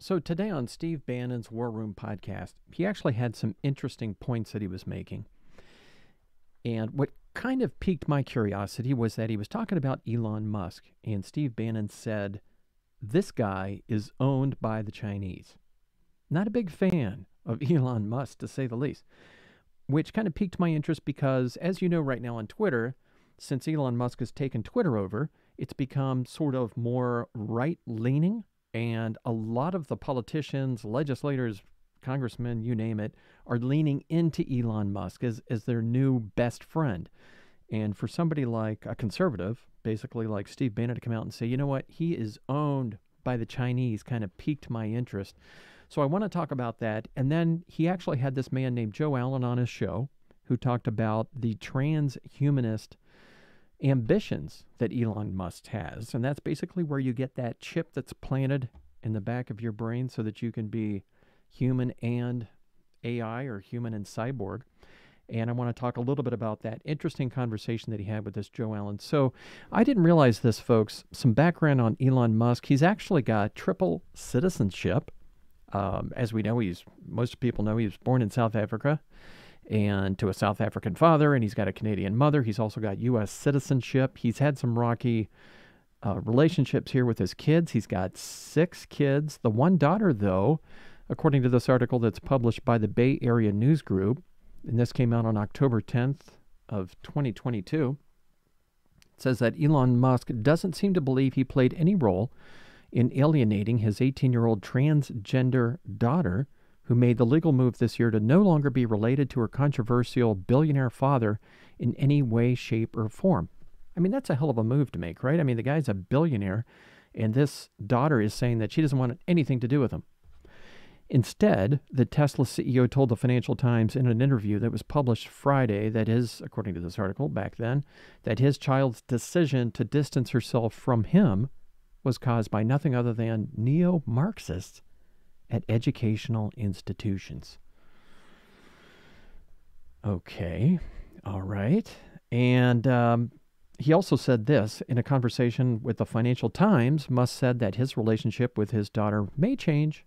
So, today on Steve Bannon's War Room podcast, he actually had some interesting points that he was making. And what kind of piqued my curiosity was that he was talking about Elon Musk, and Steve Bannon said, This guy is owned by the Chinese. Not a big fan of Elon Musk, to say the least, which kind of piqued my interest because, as you know, right now on Twitter, since Elon Musk has taken Twitter over, it's become sort of more right leaning and a lot of the politicians, legislators, congressmen, you name it, are leaning into Elon Musk as, as their new best friend. And for somebody like a conservative, basically like Steve Bannon, to come out and say, you know what, he is owned by the Chinese, kind of piqued my interest. So I want to talk about that. And then he actually had this man named Joe Allen on his show who talked about the transhumanist ambitions that Elon Musk has. And that's basically where you get that chip that's planted in the back of your brain so that you can be human and AI or human and cyborg. And I want to talk a little bit about that interesting conversation that he had with this Joe Allen. So I didn't realize this, folks. Some background on Elon Musk. He's actually got triple citizenship. Um, as we know, he's most people know he was born in South Africa and to a South African father, and he's got a Canadian mother. He's also got U.S. citizenship. He's had some rocky uh, relationships here with his kids. He's got six kids. The one daughter, though, according to this article that's published by the Bay Area News Group, and this came out on October 10th of 2022, says that Elon Musk doesn't seem to believe he played any role in alienating his 18-year-old transgender daughter who made the legal move this year to no longer be related to her controversial billionaire father in any way, shape, or form. I mean, that's a hell of a move to make, right? I mean, the guy's a billionaire, and this daughter is saying that she doesn't want anything to do with him. Instead, the Tesla CEO told the Financial Times in an interview that was published Friday that his, according to this article back then, that his child's decision to distance herself from him was caused by nothing other than neo Marxists at educational institutions. Okay, all right. And um, he also said this in a conversation with the Financial Times. Musk said that his relationship with his daughter may change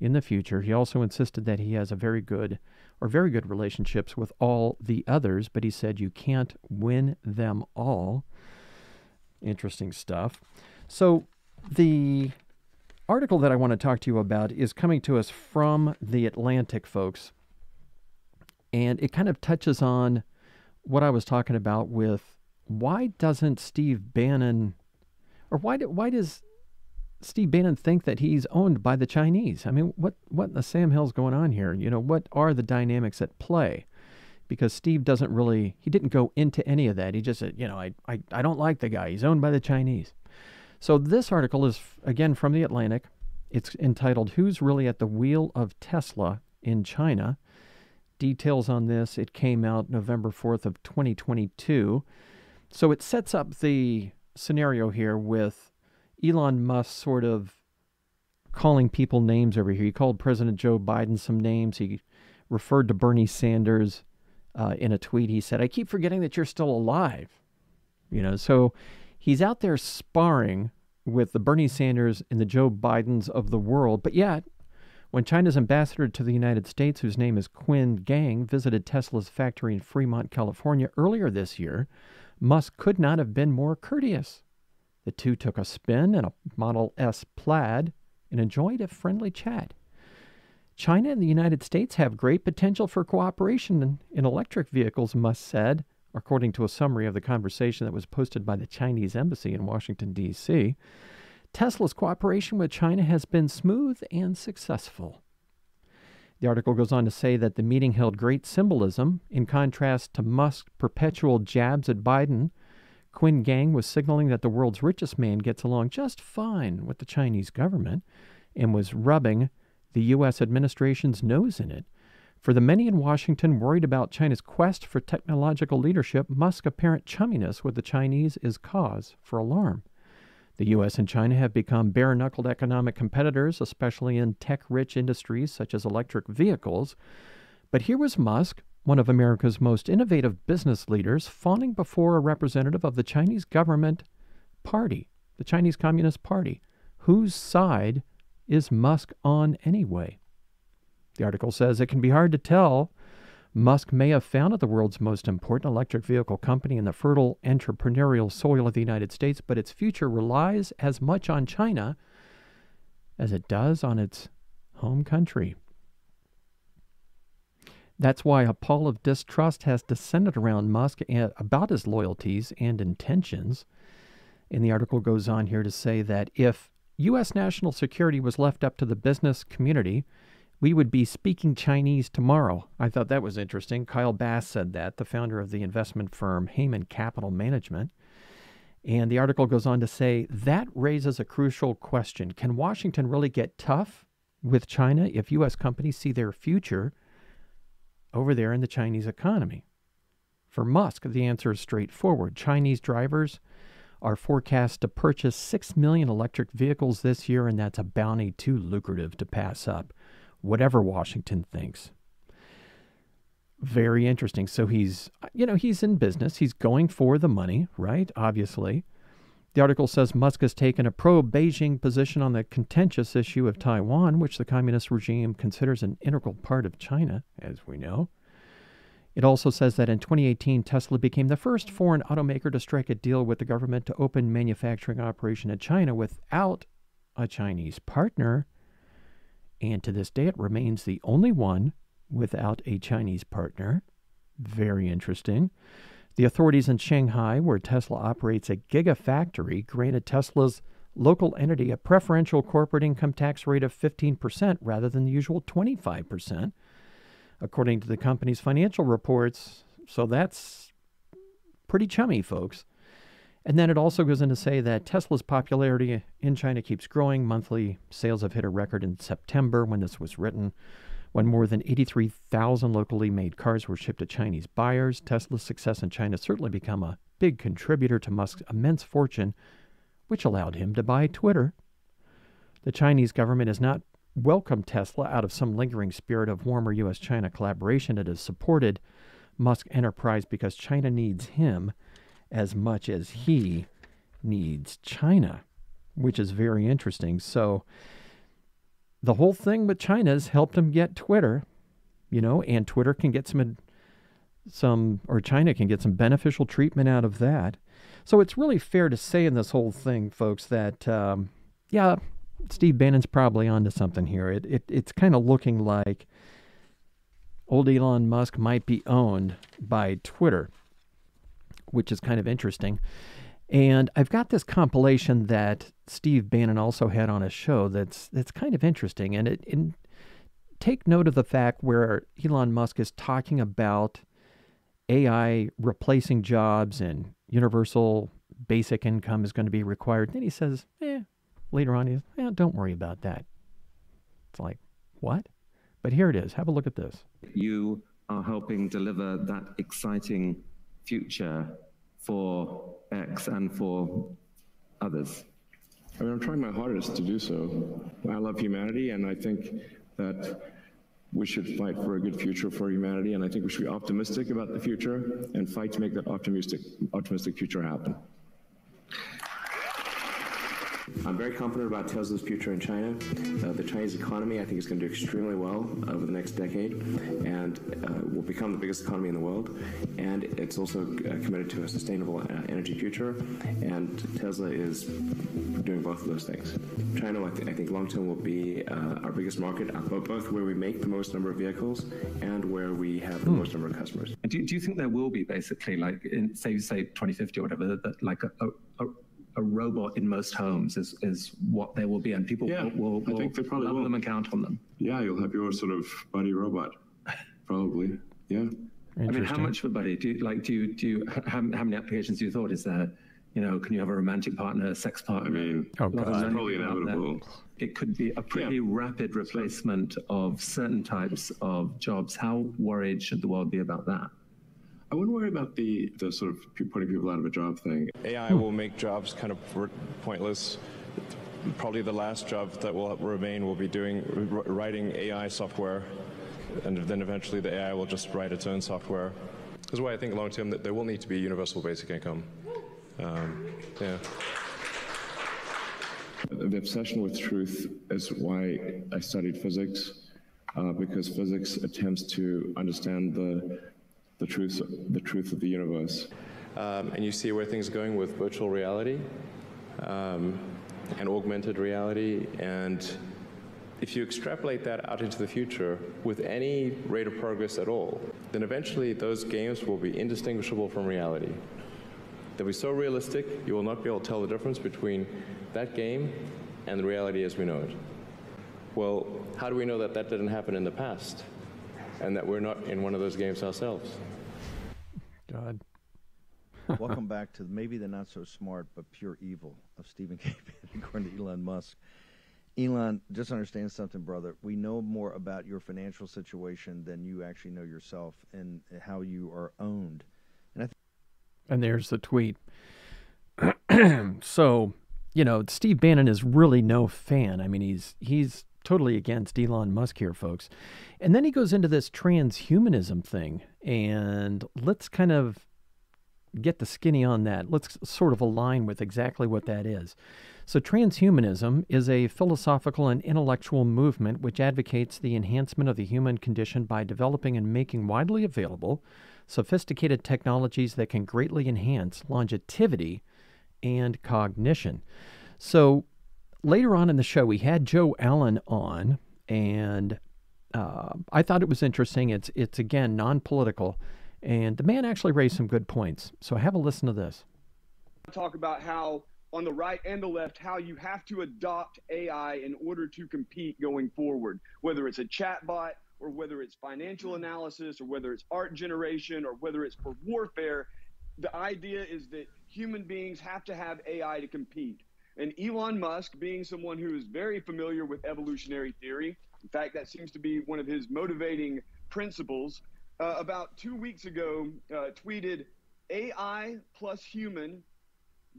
in the future. He also insisted that he has a very good or very good relationships with all the others, but he said you can't win them all. Interesting stuff. So the article that I want to talk to you about is coming to us from The Atlantic, folks. And it kind of touches on what I was talking about with why doesn't Steve Bannon, or why, do, why does Steve Bannon think that he's owned by the Chinese? I mean, what, what in the Sam Hill's going on here? You know, what are the dynamics at play? Because Steve doesn't really, he didn't go into any of that. He just said, you know, I, I, I don't like the guy. He's owned by the Chinese. So this article is again from the Atlantic. It's entitled Who's Really at the Wheel of Tesla in China? Details on this. It came out November 4th of 2022. So it sets up the scenario here with Elon Musk sort of calling people names over here. He called President Joe Biden some names. He referred to Bernie Sanders uh, in a tweet. He said, I keep forgetting that you're still alive. You know, so he's out there sparring with the Bernie Sanders and the Joe Bidens of the world. But yet, when China's ambassador to the United States, whose name is Qin Gang, visited Tesla's factory in Fremont, California earlier this year, Musk could not have been more courteous. The two took a spin in a Model S plaid and enjoyed a friendly chat. China and the United States have great potential for cooperation in, electric vehicles, Musk said according to a summary of the conversation that was posted by the Chinese embassy in Washington, D.C. Tesla's cooperation with China has been smooth and successful. The article goes on to say that the meeting held great symbolism. In contrast to Musk's perpetual jabs at Biden, Qin Gang was signaling that the world's richest man gets along just fine with the Chinese government and was rubbing the U.S. administration's nose in it. For the many in Washington worried about China's quest for technological leadership, Musk's apparent chumminess with the Chinese is cause for alarm. The U.S. and China have become bare knuckled economic competitors, especially in tech rich industries such as electric vehicles. But here was Musk, one of America's most innovative business leaders, fawning before a representative of the Chinese government party, the Chinese Communist Party, whose side is Musk on anyway? The article says it can be hard to tell. Musk may have founded the world's most important electric vehicle company in the fertile entrepreneurial soil of the United States, but its future relies as much on China as it does on its home country. That's why a pall of distrust has descended around Musk about his loyalties and intentions. And the article goes on here to say that if U.S. national security was left up to the business community, we would be speaking Chinese tomorrow. I thought that was interesting. Kyle Bass said that, the founder of the investment firm Hayman Capital Management. And the article goes on to say that raises a crucial question. Can Washington really get tough with China if U.S. companies see their future over there in the Chinese economy? For Musk, the answer is straightforward. Chinese drivers are forecast to purchase 6 million electric vehicles this year, and that's a bounty too lucrative to pass up, whatever Washington thinks. Very interesting. So he's, you know, he's in business. He's going for the money, right? Obviously. The article says Musk has taken a pro Beijing position on the contentious issue of Taiwan, which the communist regime considers an integral part of China, as we know. It also says that in 2018, Tesla became the first foreign automaker to strike a deal with the government to open manufacturing operation in China without a Chinese partner. And to this day, it remains the only one without a Chinese partner. Very interesting. The authorities in Shanghai, where Tesla operates a gigafactory, granted Tesla's local entity a preferential corporate income tax rate of 15% rather than the usual 25%, according to the company's financial reports. So that's pretty chummy, folks. And then it also goes in to say that Tesla's popularity in China keeps growing. Monthly sales have hit a record in September when this was written. When more than 83,000 locally made cars were shipped to Chinese buyers, Tesla's success in China certainly became a big contributor to Musk's immense fortune, which allowed him to buy Twitter. The Chinese government has not welcomed Tesla out of some lingering spirit of warmer U.S. China collaboration. It has supported Musk Enterprise because China needs him as much as he needs China, which is very interesting. So, the whole thing with China has helped him get Twitter, you know, and Twitter can get some some or China can get some beneficial treatment out of that. So it's really fair to say in this whole thing, folks, that um, yeah, Steve Bannon's probably onto something here. It, it it's kind of looking like old Elon Musk might be owned by Twitter, which is kind of interesting. And I've got this compilation that Steve Bannon also had on a show that's that's kind of interesting. And it take note of the fact where Elon Musk is talking about AI replacing jobs and universal basic income is going to be required. Then he says, eh, later on, he's, eh, don't worry about that. It's like, what? But here it is. Have a look at this. You are helping deliver that exciting future for X and for others? I mean, I'm trying my hardest to do so. I love humanity, and I think that we should fight for a good future for humanity, and I think we should be optimistic about the future and fight to make that optimistic, optimistic future happen. I'm very confident about Tesla's future in China. Uh, the Chinese economy, I think, is going to do extremely well over the next decade and uh, will become the biggest economy in the world. And it's also uh, committed to a sustainable uh, energy future. And Tesla is doing both of those things. China, I, th- I think, long term will be uh, our biggest market, both where we make the most number of vehicles and where we have the hmm. most number of customers. Do, do you think there will be basically, like, in, say, say 2050 or whatever, that, like a, a, a a robot in most homes is, is what they will be, and people yeah, will, will, will I think they probably love will. them and count on them. Yeah, you'll have your sort of buddy robot, probably. Yeah. I mean, how much of a buddy do you like? Do you do you how, how many applications do you thought is there? You know, can you have a romantic partner, a sex partner? I mean, oh, God. it's probably inevitable. It could be a pretty yeah. rapid replacement of certain types of jobs. How worried should the world be about that? I wouldn't worry about the, the sort of putting people out of a job thing. AI will make jobs kind of pointless. Probably the last job that will remain will be doing writing AI software, and then eventually the AI will just write its own software. This is why I think long term that there will need to be universal basic income. Um, yeah. the obsession with truth is why I studied physics, uh, because physics attempts to understand the the truth the truth of the universe. Um, and you see where things are going with virtual reality um, and augmented reality and if you extrapolate that out into the future with any rate of progress at all, then eventually those games will be indistinguishable from reality. They'll be so realistic, you will not be able to tell the difference between that game and the reality as we know it. Well, how do we know that that didn't happen in the past and that we're not in one of those games ourselves? God. Welcome back to maybe the not so smart but pure evil of Stephen K. Bannon, according to Elon Musk. Elon, just understand something, brother. We know more about your financial situation than you actually know yourself and how you are owned. And, I th- and there's the tweet. so, you know, Steve Bannon is really no fan. I mean, he's he's totally against Elon Musk here, folks. And then he goes into this transhumanism thing, and let's kind of get the skinny on that. Let's sort of align with exactly what that is. So, transhumanism is a philosophical and intellectual movement which advocates the enhancement of the human condition by developing and making widely available sophisticated technologies that can greatly enhance longevity and cognition. So, later on in the show, we had Joe Allen on, and uh, I thought it was interesting. It's, it's again non political, and the man actually raised some good points. So, have a listen to this. Talk about how on the right and the left how you have to adopt AI in order to compete going forward, whether it's a chatbot or whether it's financial analysis or whether it's art generation or whether it's for warfare. The idea is that human beings have to have AI to compete. And Elon Musk, being someone who is very familiar with evolutionary theory, in fact, that seems to be one of his motivating principles, uh, about two weeks ago uh, tweeted AI plus human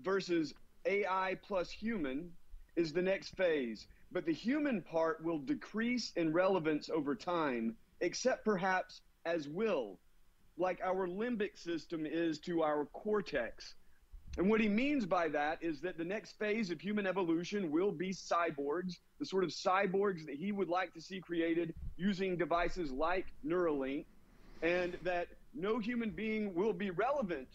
versus AI plus human is the next phase, but the human part will decrease in relevance over time, except perhaps as will, like our limbic system is to our cortex. And what he means by that is that the next phase of human evolution will be cyborgs, the sort of cyborgs that he would like to see created using devices like Neuralink, and that no human being will be relevant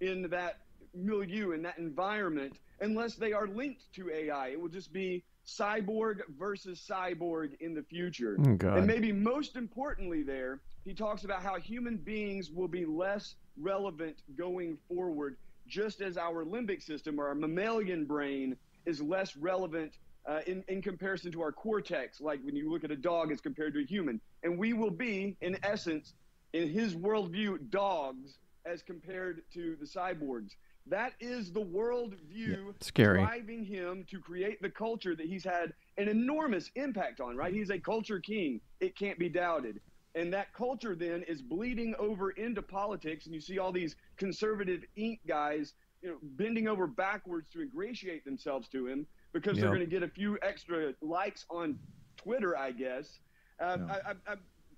in that milieu, in that environment, unless they are linked to AI. It will just be cyborg versus cyborg in the future. Oh, and maybe most importantly, there, he talks about how human beings will be less relevant going forward, just as our limbic system or our mammalian brain is less relevant uh, in, in comparison to our cortex, like when you look at a dog as compared to a human. And we will be, in essence, in his worldview, dogs as compared to the cyborgs. That is the worldview yeah, scary. driving him to create the culture that he's had an enormous impact on, right? He's a culture king. It can't be doubted. And that culture then is bleeding over into politics. And you see all these conservative Inc. guys, you know, bending over backwards to ingratiate themselves to him because yep. they're going to get a few extra likes on Twitter, I guess. Uh, I, I, I,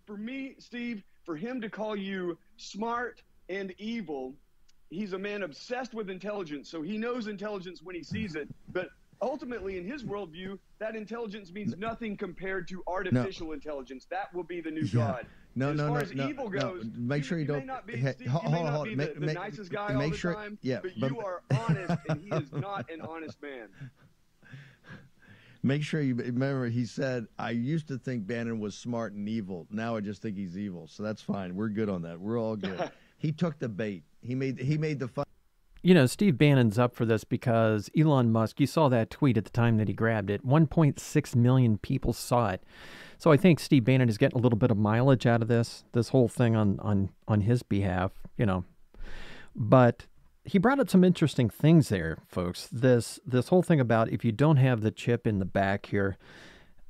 for me, Steve, for him to call you smart and evil he's a man obsessed with intelligence, so he knows intelligence when he sees it. But ultimately, in his worldview, that intelligence means nothing compared to artificial no. intelligence. That will be the new yeah. God. No, as no, far no, as no, evil goes, no. Make sure you, you don't. Not be, hey, Steve, hold, you may hold, not hold. be Make, the, the make, nicest guy make all sure, the time, yeah, but, but you are honest, and he is not an honest man. Make sure you remember he said, I used to think Bannon was smart and evil. Now I just think he's evil. So that's fine. We're good on that. We're all good. he took the bait. He made he made the fun you know, Steve Bannon's up for this because Elon Musk, you saw that tweet at the time that he grabbed it. 1.6 million people saw it. So I think Steve Bannon is getting a little bit of mileage out of this, this whole thing on, on, on his behalf, you know. But he brought up some interesting things there, folks. This this whole thing about if you don't have the chip in the back here,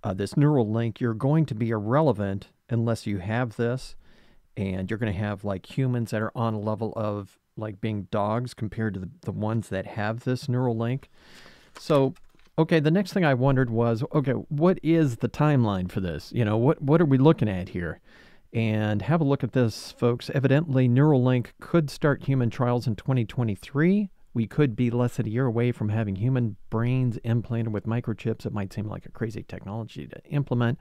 uh, this Neuralink, you're going to be irrelevant unless you have this, and you're going to have like humans that are on a level of like being dogs compared to the, the ones that have this Neuralink. So, okay, the next thing I wondered was, okay, what is the timeline for this? You know, what what are we looking at here? And have a look at this, folks. Evidently, Neuralink could start human trials in 2023 we could be less than a year away from having human brains implanted with microchips. It might seem like a crazy technology to implement,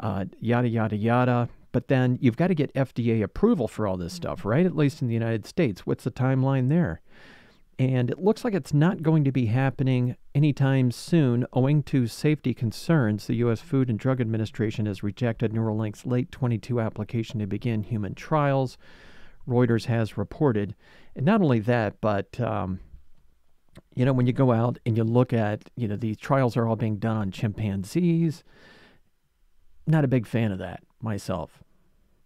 uh, yada, yada, yada. But then you've got to get FDA approval for all this stuff, right? At least in the United States. What's the timeline there? And it looks like it's not going to be happening anytime soon, owing to safety concerns. The U.S. Food and Drug Administration has rejected Neuralink's late 22 application to begin human trials. Reuters has reported. And not only that, but um, you know, when you go out and you look at, you know, these trials are all being done on chimpanzees. Not a big fan of that myself.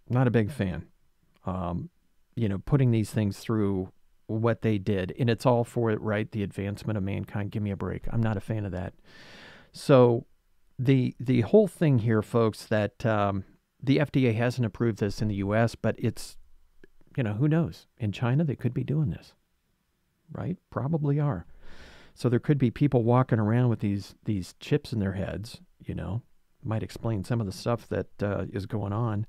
Not a big fan. Um, you know, putting these things through what they did, and it's all for it, right? The advancement of mankind. Give me a break. I'm not a fan of that. So, the the whole thing here, folks, that um, the FDA hasn't approved this in the U.S., but it's, you know, who knows? In China, they could be doing this, right? Probably are. So there could be people walking around with these these chips in their heads. You know, might explain some of the stuff that uh, is going on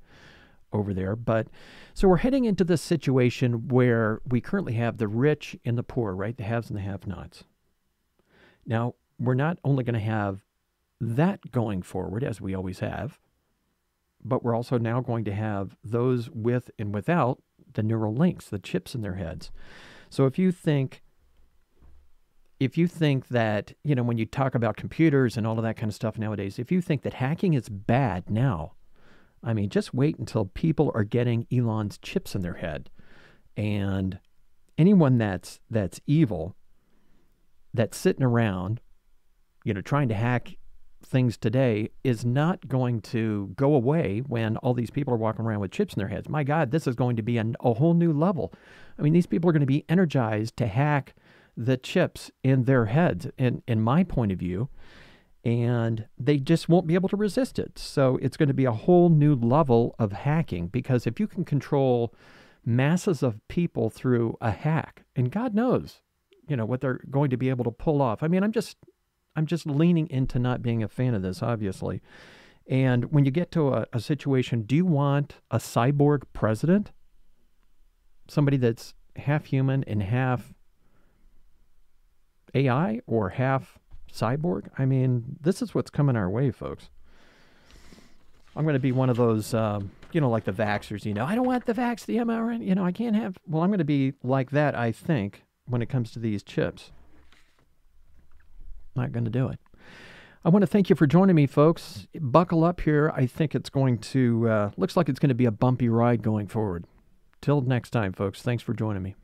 over there. But so we're heading into this situation where we currently have the rich and the poor, right? The haves and the have nots. Now, we're not only going to have that going forward, as we always have, but we're also now going to have those with and without the Neuralinks, the chips in their heads. So if you think if you think that, you know, when you talk about computers and all of that kind of stuff nowadays, if you think that hacking is bad now, I mean, just wait until people are getting Elon's chips in their head. And anyone that's that's evil, that's sitting around, you know, trying to hack things today is not going to go away when all these people are walking around with chips in their heads. My God, this is going to be an, a whole new level. I mean, these people are going to be energized to hack the chips in their heads, in, in my point of view and they just won't be able to resist it. So it's going to be a whole new level of hacking because if you can control masses of people through a hack, and God knows, you know, what they're going to be able to pull off. I mean, I'm just I'm just leaning into not being a fan of this, obviously. And when you get to a, a situation, do you want a cyborg president? Somebody that's half human and half AI or half cyborg. I mean, this is what's coming our way, folks. I'm going to be one of those, um, you know, like the vaxxers, you know, I don't want the vax, the mRNA, you know, I can't have, well, I'm going to be like that, I think, when it comes to these chips. Not going to do it. I want to thank you for joining me, folks. Buckle up here. I think it's going to, uh, looks like it's going to be a bumpy ride going forward. Till next time, folks, thanks for joining me.